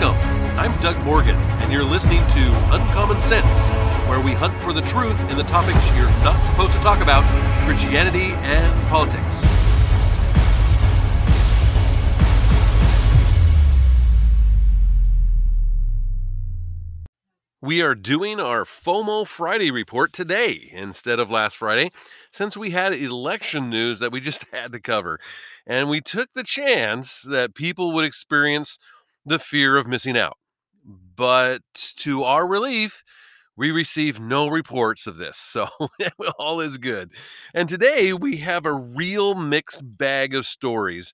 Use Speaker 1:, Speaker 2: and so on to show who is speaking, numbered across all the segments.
Speaker 1: Welcome. I'm Doug Morgan, and you're listening to Uncommon Sense, where we hunt for the truth in the topics you're not supposed to talk about Christianity and politics. We are doing our FOMO Friday report today instead of last Friday, since we had election news that we just had to cover. And we took the chance that people would experience the fear of missing out. But to our relief, we receive no reports of this, so all is good. And today we have a real mixed bag of stories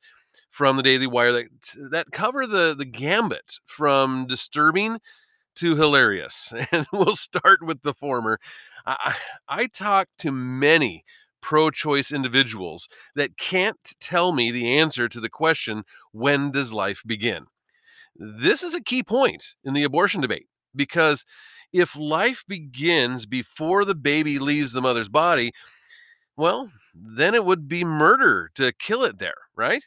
Speaker 1: from the Daily Wire that that cover the the gambit from disturbing to hilarious. And we'll start with the former. I, I talked to many pro choice individuals that can't tell me the answer to the question, when does life begin? This is a key point in the abortion debate because if life begins before the baby leaves the mother's body, well, then it would be murder to kill it there, right?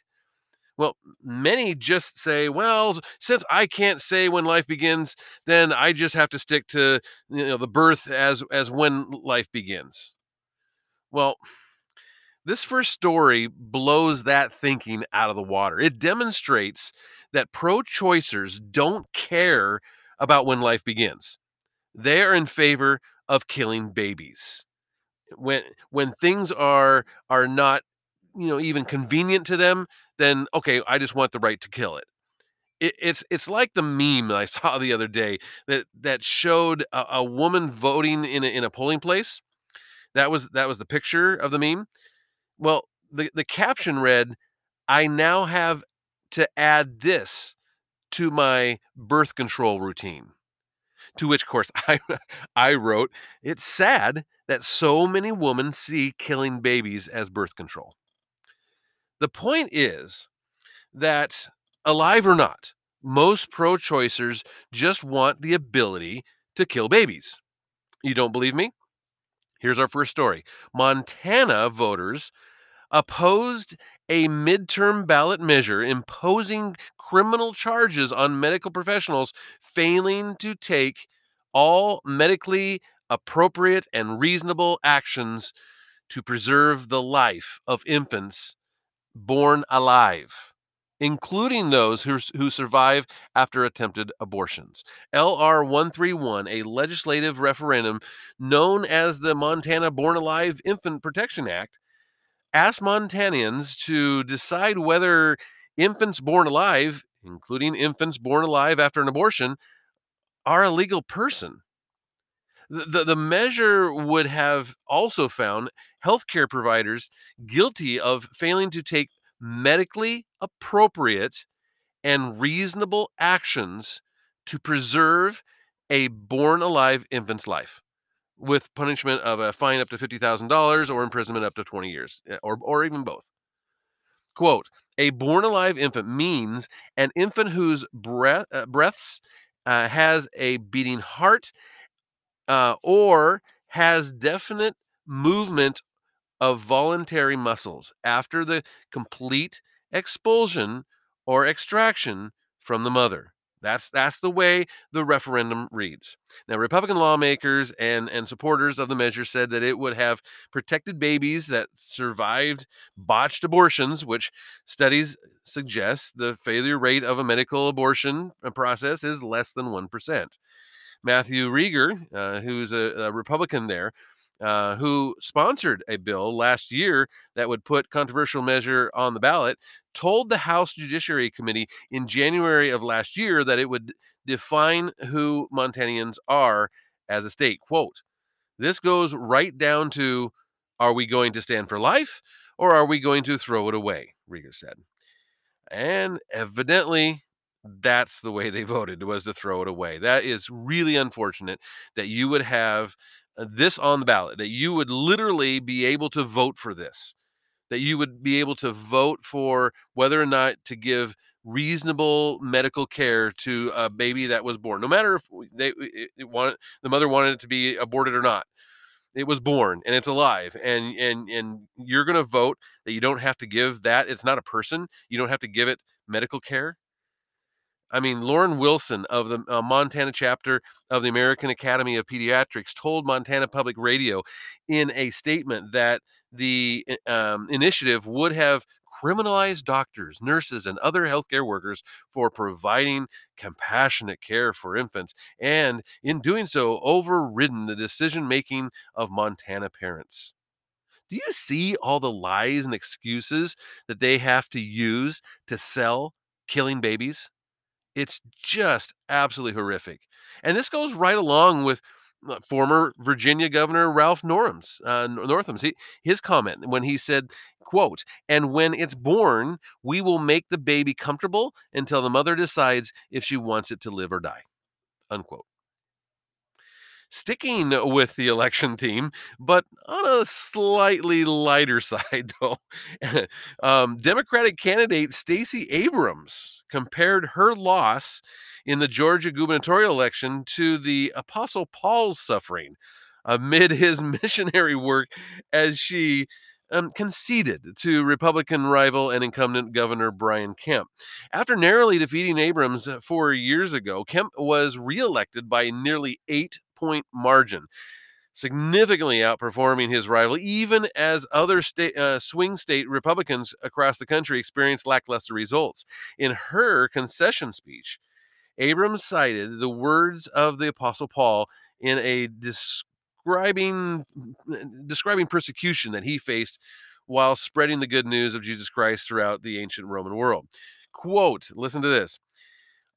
Speaker 1: Well, many just say, well, since I can't say when life begins, then I just have to stick to you know the birth as as when life begins. Well, this first story blows that thinking out of the water. It demonstrates that pro choicers don't care about when life begins. They are in favor of killing babies. When when things are are not you know even convenient to them, then okay, I just want the right to kill it. it it's it's like the meme that I saw the other day that that showed a, a woman voting in a, in a polling place. That was that was the picture of the meme. Well, the the caption read, "I now have to add this to my birth control routine. To which, of course, I, I wrote, It's sad that so many women see killing babies as birth control. The point is that, alive or not, most pro choicers just want the ability to kill babies. You don't believe me? Here's our first story Montana voters opposed a midterm ballot measure imposing criminal charges on medical professionals failing to take all medically appropriate and reasonable actions to preserve the life of infants born alive, including those who, who survive after attempted abortions. LR 131, a legislative referendum known as the Montana Born Alive Infant Protection Act, asked Montanans to decide whether infants born alive, including infants born alive after an abortion, are a legal person. The, the, the measure would have also found healthcare providers guilty of failing to take medically appropriate and reasonable actions to preserve a born alive infant's life with punishment of a fine up to $50,000 or imprisonment up to 20 years, eh, or, or even both. Quote, a born alive infant means an infant whose breath, uh, breaths uh, has a beating heart uh, or has definite movement of voluntary muscles after the complete expulsion or extraction from the mother. That's that's the way the referendum reads. Now, Republican lawmakers and and supporters of the measure said that it would have protected babies that survived botched abortions, which studies suggest the failure rate of a medical abortion uh, process is less than one percent. Matthew Regier, uh, who's a, a Republican there, uh, who sponsored a bill last year that would put controversial measure on the ballot, told the House Judiciary Committee in January of last year that it would define who Montanians are as a state. Quote, this goes right down to are we going to stand for life or are we going to throw it away? Regier said. And evidently, that's the way they voted was to throw it away. That is really unfortunate that you would have this on the ballot, that you would literally be able to vote for this, that you would be able to vote for whether or not to give reasonable medical care to a baby that was born, no matter if they wanted the mother wanted it to be aborted or not. It was born and it's alive, and and and you're going to vote that you don't have to give that. It's not a person. You don't have to give it medical care. I mean, Lauren Wilson of the uh, Montana chapter of the American Academy of Pediatrics told Montana Public Radio in a statement that the um, initiative would have criminalized doctors, nurses, and other healthcare workers for providing compassionate care for infants, and in doing so, overridden the decision making of Montana parents. Do you see all the lies and excuses that they have to use to sell killing babies? It's just absolutely horrific. And this goes right along with uh, former Virginia Governor Ralph Norham's, uh, Northam's he, his comment when he said, quote, and when it's born, we will make the baby comfortable until the mother decides if she wants it to live or die, unquote. Sticking with the election theme, but on a slightly lighter side, though, um, Democratic candidate Stacey Abrams compared her loss in the Georgia gubernatorial election to the Apostle Paul's suffering amid his missionary work as she um, conceded to Republican rival and incumbent Governor Brian Kemp. After narrowly defeating Abrams four years ago, Kemp was reelected by nearly eight point margin, significantly outperforming his rival, even as other uh, swing state Republicans across the country experienced lackluster results. In her concession speech, Abrams cited the words of the Apostle Paul in a describing describing persecution that he faced while spreading the good news of Jesus Christ throughout the ancient Roman world. Quote, listen to this.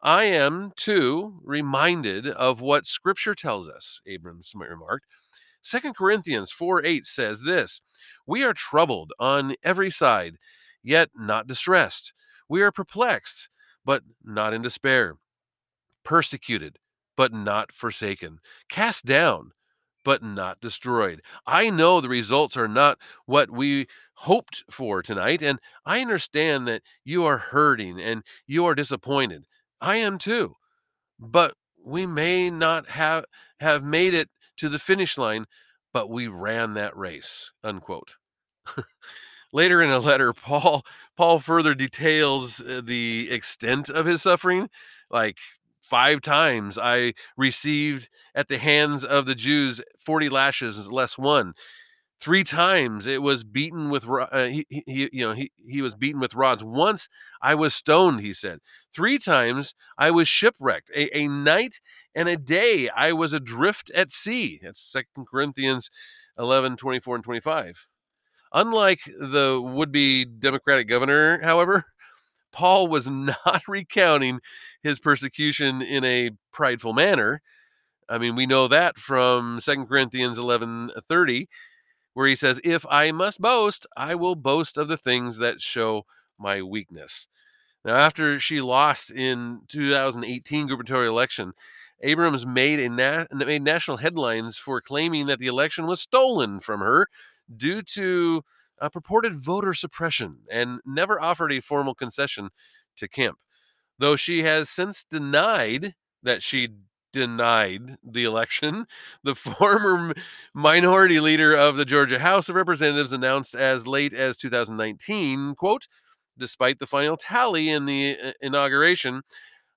Speaker 1: I am, too, reminded of what Scripture tells us, Abrams remarked. 2 Corinthians 4 8 says this We are troubled on every side, yet not distressed. We are perplexed, but not in despair. Persecuted, but not forsaken. Cast down, but not destroyed. I know the results are not what we hoped for tonight, and I understand that you are hurting and you are disappointed. I am too. But we may not have have made it to the finish line, but we ran that race. Unquote. Later in a letter, Paul Paul further details uh, the extent of his suffering. Like five times I received at the hands of the Jews 40 lashes less one three times it was beaten with uh, he, he you know he, he was beaten with rods. Once i was stoned he said. Three times i was shipwrecked a, a night and a day i was adrift at sea. That's second corinthians 11 24 and 25 unlike the would-be democratic governor however paul was not recounting his persecution in a prideful manner. I mean we know that from second corinthians 11 30 where he says, If I must boast, I will boast of the things that show my weakness. Now, after she lost in 2018 gubernatorial election, Abrams made a na- made national headlines for claiming that the election was stolen from her due to a purported voter suppression and never offered a formal concession to Kemp. Though she has since denied that she denied the election. The former minority leader of the Georgia House of Representatives announced as late as 2019, quote, despite the final tally in the uh, inauguration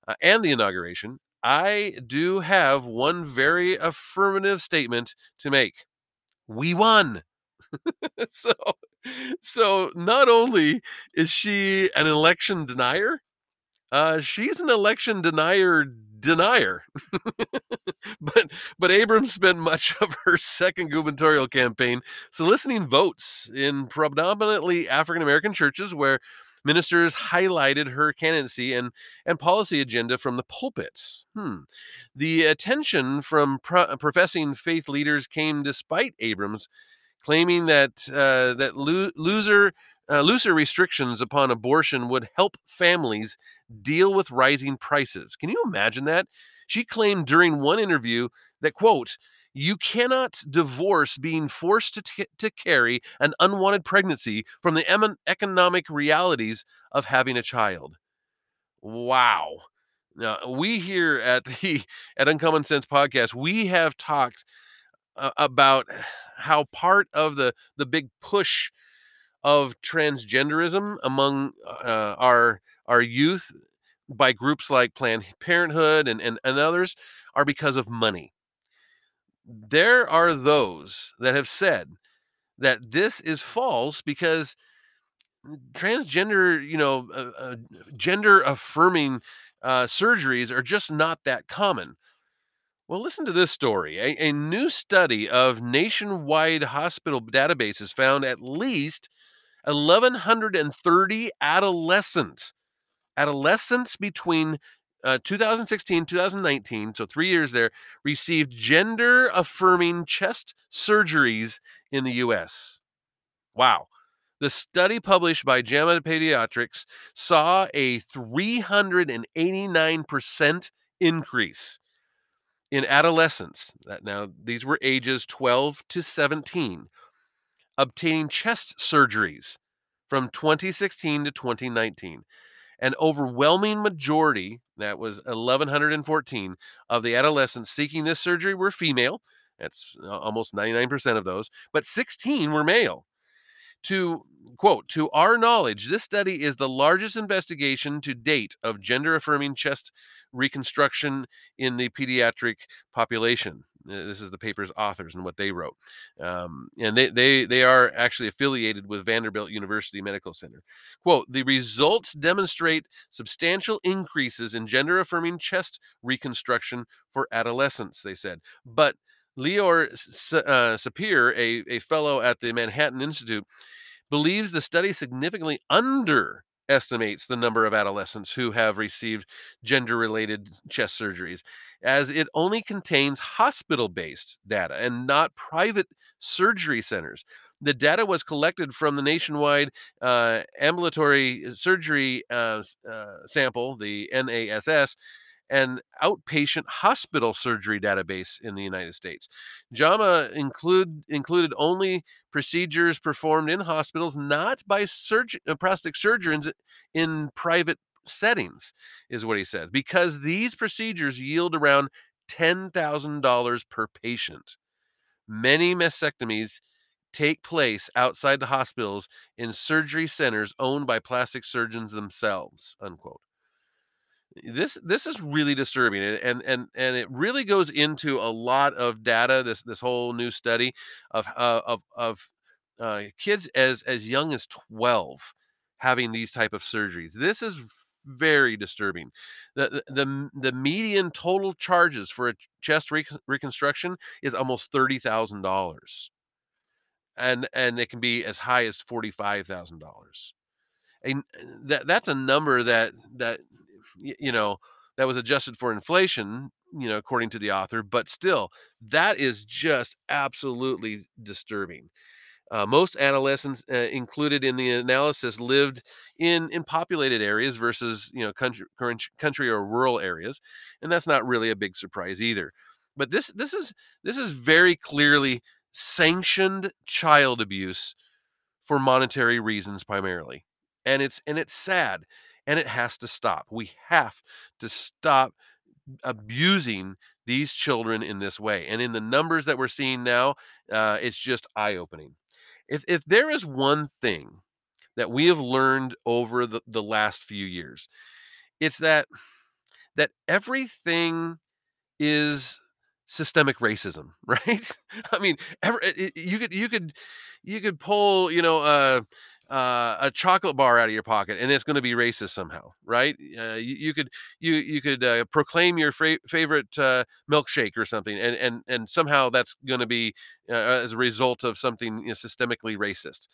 Speaker 1: uh, and the inauguration, I do have one very affirmative statement to make. We won. so so not only is she an election denier, uh, she's an election denier denier. but but Abrams spent much of her second gubernatorial campaign soliciting votes in predominantly African American churches where ministers highlighted her candidacy and, and policy agenda from the pulpits. Hmm. The attention from pro- professing faith leaders came despite Abrams claiming that uh, that lo- loser uh, looser restrictions upon abortion would help families deal with rising prices. Can you imagine that? She claimed during one interview that, quote, you cannot divorce being forced to, t- to carry an unwanted pregnancy from the em- economic realities of having a child. Wow. Now, we here at the at Uncommon Sense podcast, we have talked uh, about how part of the the big push of transgenderism among uh, our our youth by groups like Planned Parenthood and, and, and others are because of money. There are those that have said that this is false because transgender, you know, uh, uh, gender affirming uh, surgeries are just not that common. Well, listen to this story. A, a, new study of nationwide hospital databases found at least 1,130 adolescents, adolescents between uh, 2016 2019 so three years there received gender affirming chest surgeries in the us wow. The study published by JAMA Pediatrics saw a 389% increase in adolescents. Now, these were ages 12 to 17, obtaining chest surgeries from 2016 to 2019. An overwhelming majority, that was 1,114, of the adolescents seeking this surgery were female. That's uh, almost 99% of those, but 16 were male. To quote, to our knowledge, this study is the largest investigation to date of gender affirming chest reconstruction in the pediatric population. Uh, this is the paper's authors and what they wrote. Um, and they, they, they are actually affiliated with Vanderbilt University Medical Center. Quote The results demonstrate substantial increases in gender affirming chest reconstruction for adolescents, they said. But Leor uh, Sapir, a, a fellow at the Manhattan Institute, believes the study significantly underestimates the number of adolescents who have received gender related chest surgeries, as it only contains hospital based data and not private surgery centers. The data was collected from the nationwide uh, ambulatory surgery uh, uh, sample, the NASS, an outpatient hospital surgery database in the United States. JAMA include, included only procedures performed in hospitals, not by surg- uh, plastic surgeons in private settings, is what he says, because these procedures yield around $10,000 per patient. Many mastectomies take place outside the hospitals in surgery centers owned by plastic surgeons themselves unquote this this is really disturbing and and and it really goes into a lot of data this this whole new study of uh, of of uh, kids as as young as 12 having these type of surgeries. This is very disturbing. The the the median total charges for a chest reconstruction is almost $30,000 and and it can be as high as $45,000 and that that's a number that that you know, that was adjusted for inflation, you know, according to the author, but still, that is just absolutely disturbing. Uh, most adolescents uh, included in the analysis lived in in populated areas versus you know country country or rural areas, and that's not really a big surprise either. But this this is this is very clearly sanctioned child abuse for monetary reasons primarily, and it's and it's sad and it has to stop. We have to stop abusing these children in this way. And in the numbers that we're seeing now, uh, it's just eye opening. If, if there is one thing that we have learned over the, the last few years, it's that that everything is systemic racism, right? I mean, ever, it, you could you could you could pull, you know, uh, uh, a chocolate bar out of your pocket and it's going to be racist somehow, right? Uh, you, you, could you you could uh, proclaim your fra- favorite uh, milkshake or something, and and and somehow that's going to be uh, as a result of something you know, systemically racist.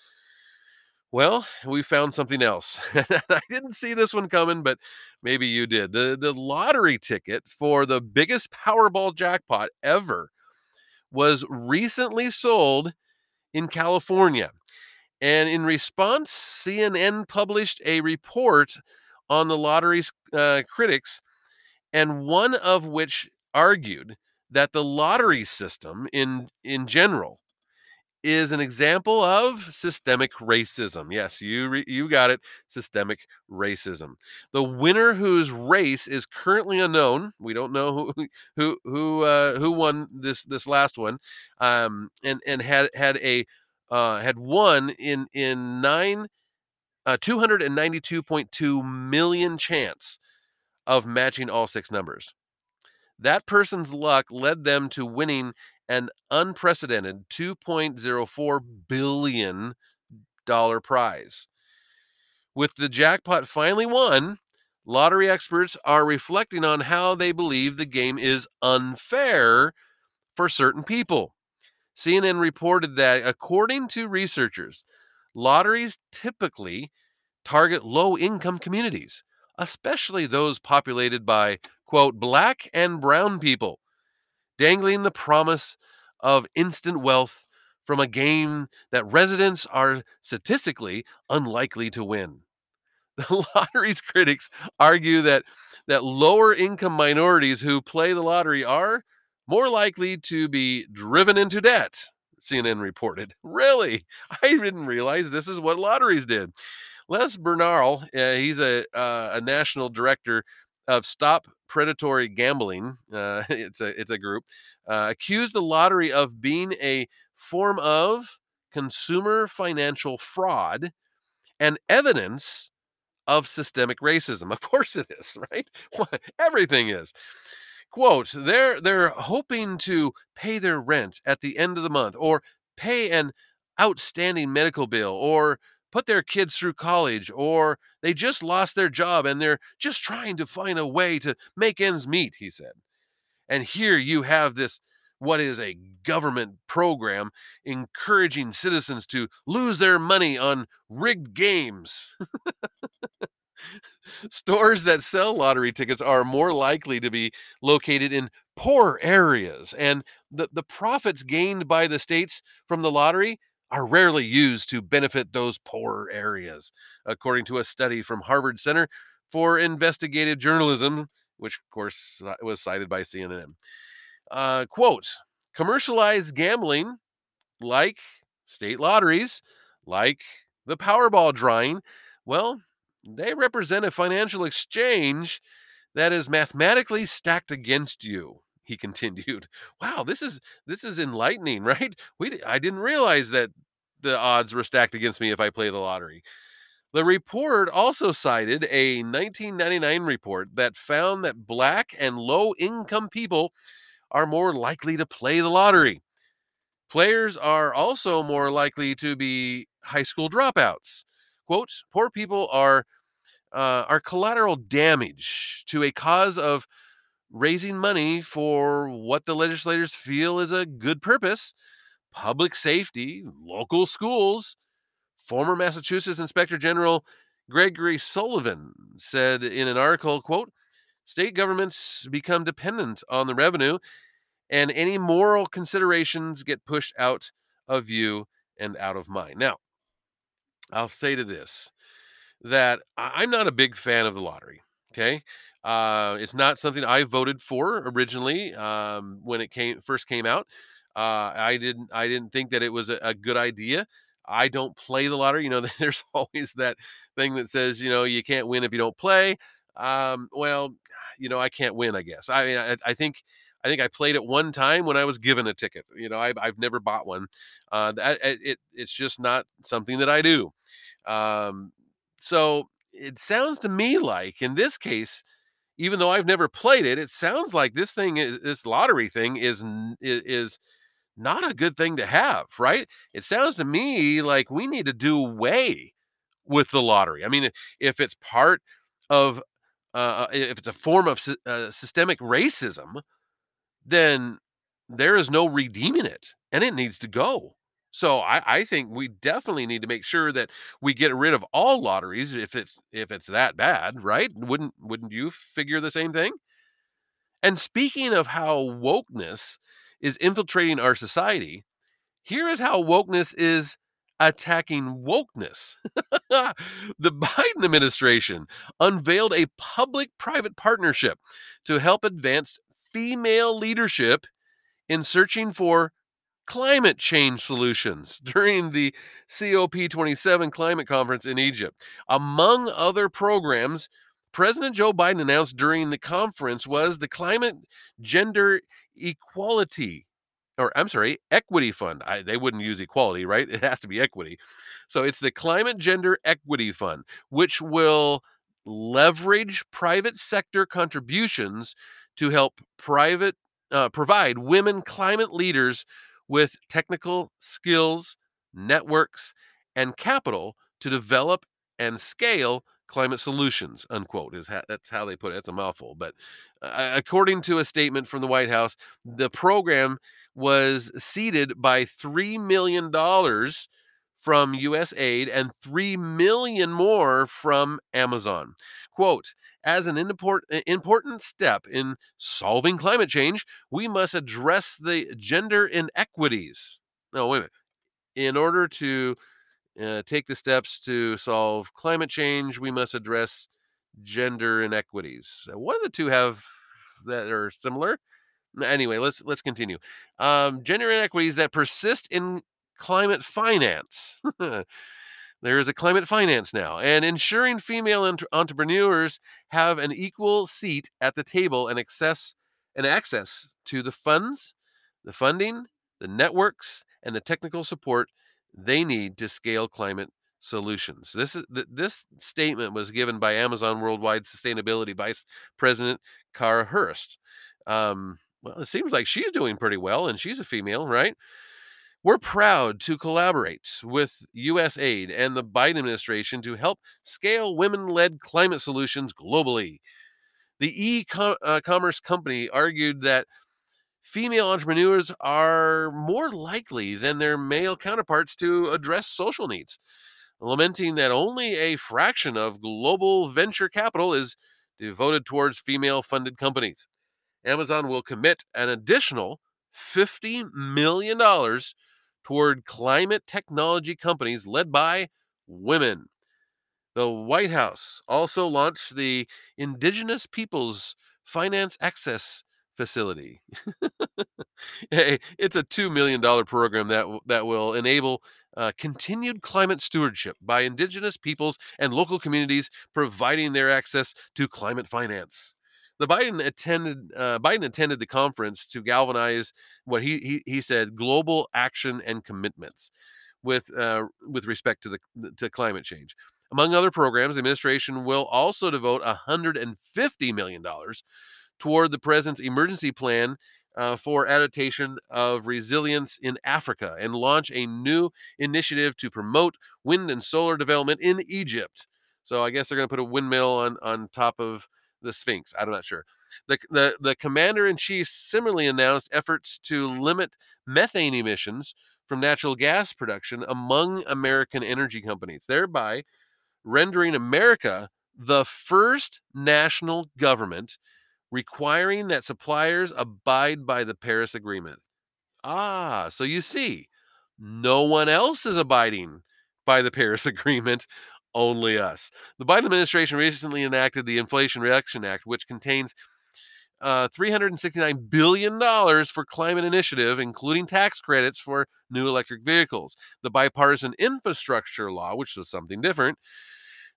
Speaker 1: Well, we found something else. I didn't see this one coming, but maybe you did. The the lottery ticket for the biggest Powerball jackpot ever was recently sold in California. And in response, CNN published a report on the lottery's uh, critics, and one of which argued that the lottery system in, in general is an example of systemic racism. Yes, you re- you got it, systemic racism. The winner whose race is currently unknown. We don't know who who who uh, who won this this last one, um, and and had had a uh, had won in in nine uh, 292.2 million chance of matching all six numbers. That person's luck led them to winning an unprecedented $2.04 billion prize. With the jackpot finally won, lottery experts are reflecting on how they believe the game is unfair for certain people. CNN reported that according to researchers, lotteries typically target low income communities, especially those populated by, quote, black and brown people, dangling the promise of instant wealth from a game that residents are statistically unlikely to win. The lottery's critics argue that that lower income minorities who play the lottery are more likely to be driven into debt. CNN reported. Really? I didn't realize this is what lotteries did. Les Bernal, uh, he's a uh, a national director of Stop Predatory Gambling. Uh, it's a it's a group uh, accused the lottery of being a form of consumer financial fraud and evidence of systemic racism. Of course it is, right? Everything is. Quote, they're they're hoping to pay their rent at the end of the month or pay an outstanding medical bill or put their kids through college or they just lost their job and they're just trying to find a way to make ends meet, he said. And here you have this what is a government program encouraging citizens to lose their money on rigged games. Stores that sell lottery tickets are more likely to be located in poor areas, and the, the profits gained by the states from the lottery are rarely used to benefit those poorer areas, according to a study from Howard Center for Investigative Journalism, which, of course, was cited by CNN. Uh, quote commercialized gambling, like state lotteries, like the Powerball drawing, well, they represent a financial exchange that is mathematically stacked against you he continued. Wow this is this is enlightening right? We i didn't realize that the odds were stacked against me if i play the lottery. The report also cited a 1999 report that found that black and low income people are more likely to play the lottery. Players are also more likely to be high school dropouts. Quote poor people are uh, are collateral damage to a cause of raising money for what the legislators feel is a good purpose public safety, local schools. Former Massachusetts Inspector General Gregory Sullivan said in an article, quote, state governments become dependent on the revenue and any moral considerations get pushed out of view and out of mind. Now, I'll say to this that I'm not a big fan of the lottery. Okay. Uh, it's not something I voted for originally um, when it came first came out. Uh, I didn't I didn't think that it was a, a, good idea. I don't play the lottery. You know, there's always that thing that says you know you can't win if you don't play. Um, well, you know I can't win. I guess. I mean, I, I, think I think I played it one time when I was given a ticket. You know, I, have never bought one. Uh, that, it it's just not something that I do. Um, so it sounds to me like in this case, even though I've never played it, it sounds like this thing is this lottery thing is is not a good thing to have, right? It sounds to me like we need to do away with the lottery. I mean, if it's part of uh, if it's a form of uh, systemic racism, then there is no redeeming it, and it needs to go. So I, I think we definitely need to make sure that we get rid of all lotteries if it's if it's that bad, right? Wouldn't wouldn't you figure the same thing? And speaking of how wokeness is infiltrating our society, here is how wokeness is attacking wokeness. the Biden administration unveiled a public private partnership to help advance female leadership in searching for climate change solutions during the COP27 climate conference in Egypt. Among other programs, President Joe Biden announced during the conference was the Climate Gender Equality or I'm sorry, Equity Fund. I, they wouldn't use equality, right? It has to be equity. So it's the Climate Gender Equity Fund, which will leverage private sector contributions to help private uh, provide women climate leaders with technical skills, networks, and capital to develop and scale climate solutions unquote is that's how they put it. It's a mouthful but uh, according to a statement from the white house the program was seeded by $3 million from us aid and 3 million more from amazon quote as an important step in solving climate change we must address the gender inequities no wait a minute in order to uh, take the steps to solve climate change, we must address gender inequities. What do the two have that are similar? Anyway, let's let's continue. Um, gender inequities that persist in climate finance. there is a climate finance now, and ensuring female entre- entrepreneurs have an equal seat at the table and access and access to the funds, the funding, the networks, and the technical support they need to scale climate solutions. This is this statement was given by Amazon Worldwide Sustainability Vice President Kara Hurst. Um, well, it seems like she's doing pretty well, and she's a female, right? We're proud to collaborate with USAID and the Biden administration to help scale women led climate solutions globally. The e uh, commerce company argued that female entrepreneurs are more likely than their male counterparts to address social needs, lamenting that only a fraction of global venture capital is devoted towards female funded companies. Amazon will commit an additional $50 million toward climate technology companies led by women. The White House also launched the Indigenous Peoples Finance Access facility. hey, it's a $2 million program that, that will enable uh, continued climate stewardship by indigenous peoples and local communities providing their access to climate finance. The Biden attended uh, Biden attended the conference to galvanize what he, he he said global action and commitments with uh, with respect to the to climate change. Among other programs, the administration will also devote 150 million dollars toward the president's emergency plan uh, for adaptation of resilience in Africa and launch a new initiative to promote wind and solar development in Egypt. So I guess they're going to put a windmill on, on top of the Sphinx. I'm not sure. The, the, the commander in chief similarly announced efforts to limit methane emissions from natural gas production among American energy companies, thereby rendering America the first national government requiring that suppliers abide by the Paris Agreement. Ah, so you see, no one else is abiding by the Paris Agreement, only us. The Biden administration recently enacted the Inflation Reduction Act, which contains uh, $369 billion for climate initiative, including tax credits for new electric vehicles. The bipartisan infrastructure law, which was something different,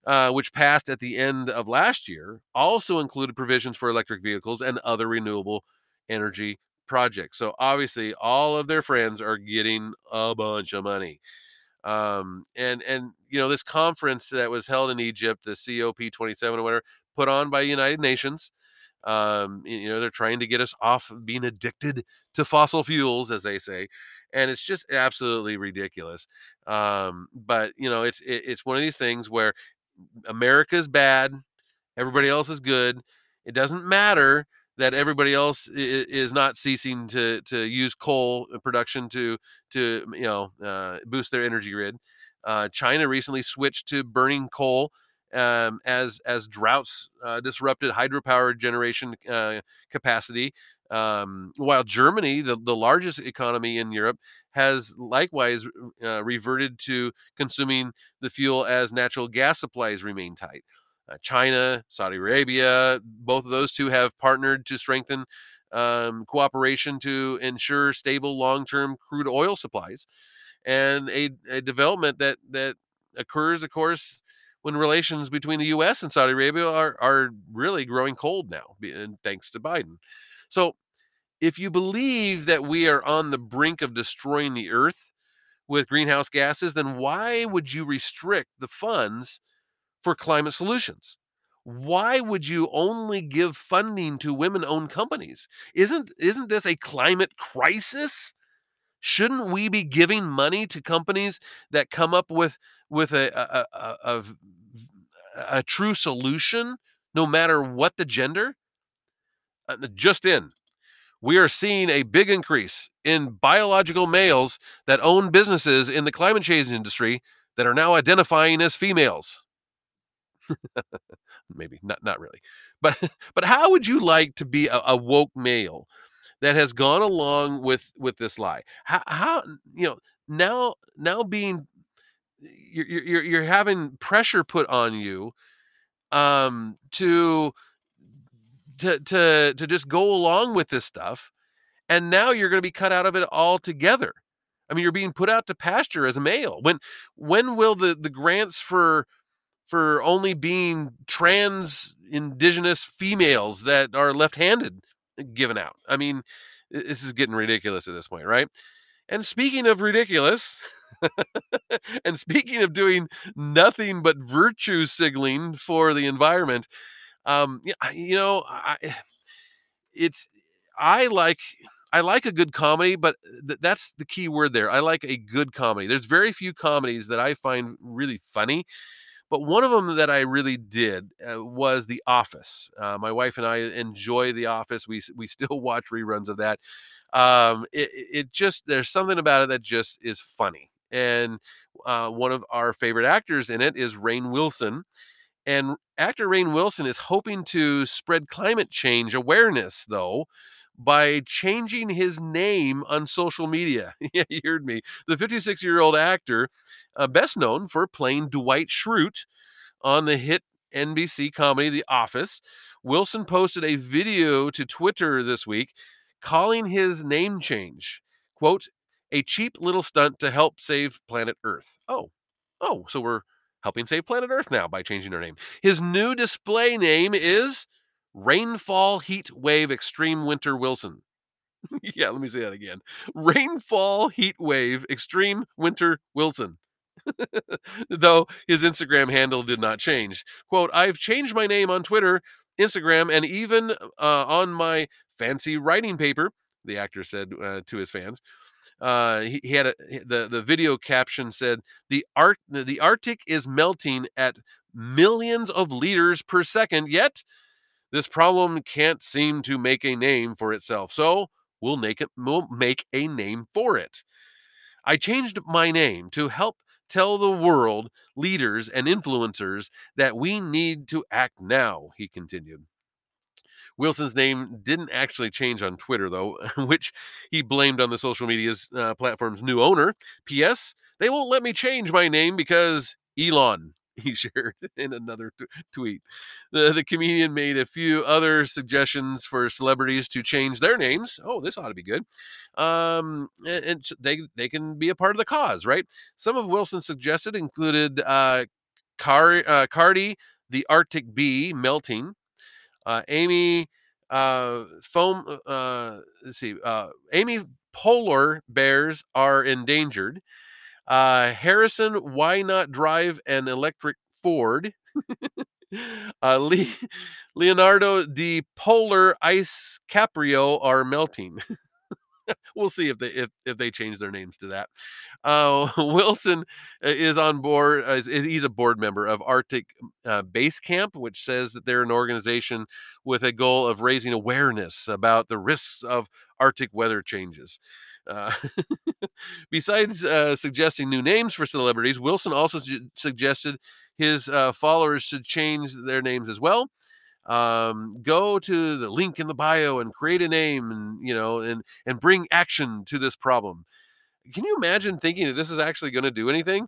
Speaker 1: uh, which passed at the end of last year, also included provisions for electric vehicles and other renewable energy projects. So obviously, all of their friends are getting a bunch of money. Um, and and you know this conference that was held in Egypt, the COP27 or whatever, put on by United Nations. Um, you know they're trying to get us off being addicted to fossil fuels, as they say, and it's just absolutely ridiculous. Um, but you know it's it, it's one of these things where America's bad, everybody else is good. It doesn't matter that everybody else is not ceasing to to use coal production to to you know uh, boost their energy grid. Uh, China recently switched to burning coal um, as as droughts uh, disrupted hydropower generation uh, capacity. Um, while Germany, the, the largest economy in Europe, has likewise uh, reverted to consuming the fuel as natural gas supplies remain tight. Uh, China, Saudi Arabia, both of those two have partnered to strengthen um, cooperation to ensure stable long-term crude oil supplies, and a, a development that that occurs, of course, when relations between the U.S. and Saudi Arabia are are really growing cold now, and thanks to Biden. So if you believe that we are on the brink of destroying the earth with greenhouse gases, then why would you restrict the funds for climate solutions? why would you only give funding to women-owned companies? Isn't isn't this a climate crisis? Shouldn't we be giving money to companies that come up with with a a, a, a, a true solution, no matter what the gender? Uh, just in, we are seeing a big increase in biological males that own businesses in the climate change industry that are now identifying as females. Maybe not, not really, but but how would you like to be a, a, woke male that has gone along with with this lie? How, how you know now now being you're you're you're having pressure put on you um to to to to just go along with this stuff and now you're going to be cut out of it altogether i mean you're being put out to pasture as a male when when will the the grants for for only being trans indigenous females that are left-handed given out i mean this is getting ridiculous at this point right and speaking of ridiculous and speaking of doing nothing but virtue signaling for the environment um, you know, I, it's I like I like a good comedy, but th- that's the key word there. I like a good comedy. There's very few comedies that I find really funny, but one of them that I really did uh, was The Office. Uh, my wife and I enjoy The Office. We we still watch reruns of that. Um, it, it just there's something about it that just is funny, and uh, one of our favorite actors in it is Rainn Wilson and actor Rainn Wilson is hoping to spread climate change awareness, though, by changing his name on social media. yeah, you heard me. The 56 year old actor, uh, best known for playing Dwight Schrute on the hit NBC comedy The Office, Wilson posted a video to Twitter this week calling his name change, quote, a cheap little stunt to help save planet Earth. Oh, oh, so we're helping save planet Earth now by changing her name. His new display name is Rainfall Heat Wave Extreme Winter Wilson. yeah, let me say that again. Rainfall Heat Wave Extreme Winter Wilson. Though his Instagram handle did not change. Quote, I've changed my name on Twitter, Instagram, and even uh, on my fancy writing paper, the actor said uh, to his fans uh, he, he, had a the the video caption said the art the Arctic is melting at millions of liters per second. Yet this problem can't seem to make a name for itself. So we'll make it we'll make a name for it. I changed my name to help tell the world, leaders and influencers that we need to act now. He continued. Wilson's name didn't actually change on Twitter, though, which he blamed on the social media's uh, platform's new owner. P.S. They won't let me change my name because Elon. He shared in another t- tweet. The, the comedian made a few other suggestions for celebrities to change their names. Oh, this ought to be good. Um, and, and they they can be a part of the cause, right? Some of Wilson's suggested included uh, Car- uh, Cardi, the Arctic bee melting, uh, Amy uh, foam. Uh, let's see. Uh, Amy polar bears are endangered. Uh, Harrison, why not drive an electric Ford? uh, Le- Leonardo the polar ice Caprio are melting. we'll see if they if, if they change their names to that. Uh, Wilson uh, is on board. Uh, is, he's a board member of Arctic uh, Base Camp, which says that they're an organization with a goal of raising awareness about the risks of Arctic weather changes. Uh, besides uh, suggesting new names for celebrities, Wilson also su- suggested his uh, followers should change their names as well. Um, go to the link in the bio and create a name, and you know, and and bring action to this problem can you imagine thinking that this is actually going to do anything?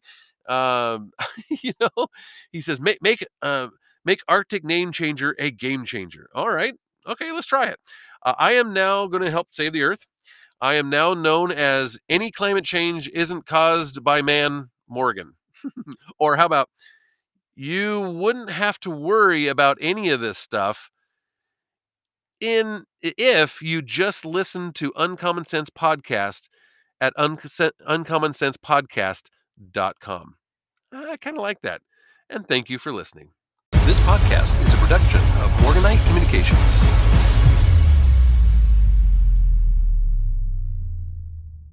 Speaker 1: Um, you know, he says make make uh, make Arctic name changer a game changer. All right, okay, let's try it. Uh, I am now going to help save the Earth. I am now known as any climate change isn't caused by man, Morgan. or how about you wouldn't have to worry about any of this stuff in if you just listen to Uncommon Sense podcast at uncommonsensepodcast.com. I kind of like that. And thank you for listening. This podcast is a production of Morganite Communications.